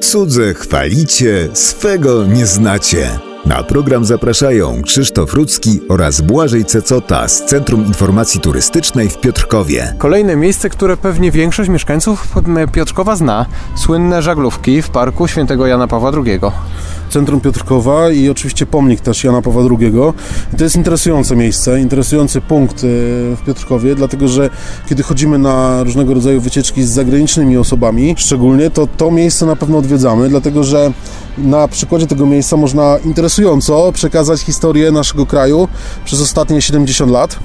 Cudze chwalicie, swego nie znacie. Na program zapraszają Krzysztof Rudzki oraz Błażej Cecota z Centrum Informacji Turystycznej w Piotrkowie. Kolejne miejsce, które pewnie większość mieszkańców Piotrkowa zna. Słynne żaglówki w parku świętego Jana Pawła II. Centrum Piotrkowa i oczywiście pomnik też Jana Pawła II. I to jest interesujące miejsce, interesujący punkt e, w Piotrkowie, dlatego że kiedy chodzimy na różnego rodzaju wycieczki z zagranicznymi osobami, szczególnie, to to miejsce na pewno odwiedzamy, dlatego że na przykładzie tego miejsca można interesująco przekazać historię naszego kraju przez ostatnie 70 lat.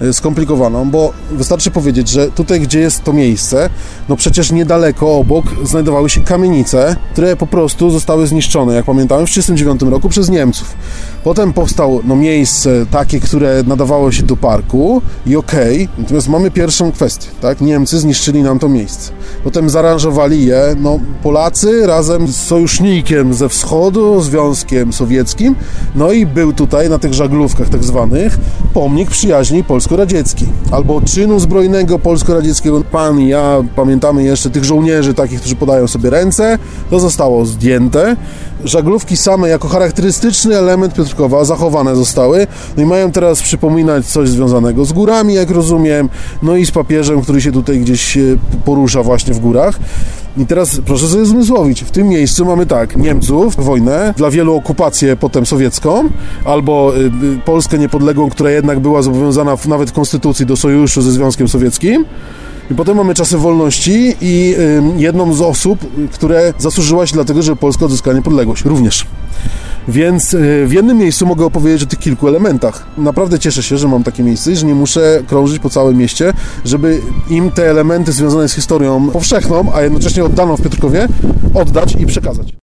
E, skomplikowaną, bo wystarczy powiedzieć, że tutaj, gdzie jest to miejsce, no przecież niedaleko obok znajdowały się kamienice, które po prostu zostały zniszczone, jak pamiętamy, w 1939 roku przez Niemców. Potem powstało no, miejsce takie, które nadawało się do parku i okej, okay, natomiast mamy pierwszą kwestię, tak? Niemcy zniszczyli nam to miejsce. Potem zaaranżowali je no, Polacy razem z sojusznikiem ze wschodu, Związkiem Sowieckim, no i był tutaj na tych żaglówkach tak zwanych pomnik przyjaźni polskiej polsko-radziecki, albo czynu zbrojnego polsko-radzieckiego. Pan i ja pamiętamy jeszcze tych żołnierzy takich, którzy podają sobie ręce. To zostało zdjęte. Żaglówki same jako charakterystyczny element Piotrkowa zachowane zostały. No i mają teraz przypominać coś związanego z górami, jak rozumiem, no i z papieżem, który się tutaj gdzieś porusza właśnie w górach. I teraz proszę sobie zmysłowić, w tym miejscu mamy tak, Niemców, wojnę, dla wielu okupację potem sowiecką, albo y, y, Polskę niepodległą, która jednak była zobowiązana w, nawet w konstytucji do sojuszu ze Związkiem Sowieckim. I potem mamy czasy wolności i y, jedną z osób, które zasłużyła się dlatego, że Polska odzyskała niepodległość również. Więc y, w jednym miejscu mogę opowiedzieć o tych kilku elementach. Naprawdę cieszę się, że mam takie miejsce i że nie muszę krążyć po całym mieście, żeby im te elementy związane z historią powszechną, a jednocześnie oddaną w Piotrkowie, oddać i przekazać.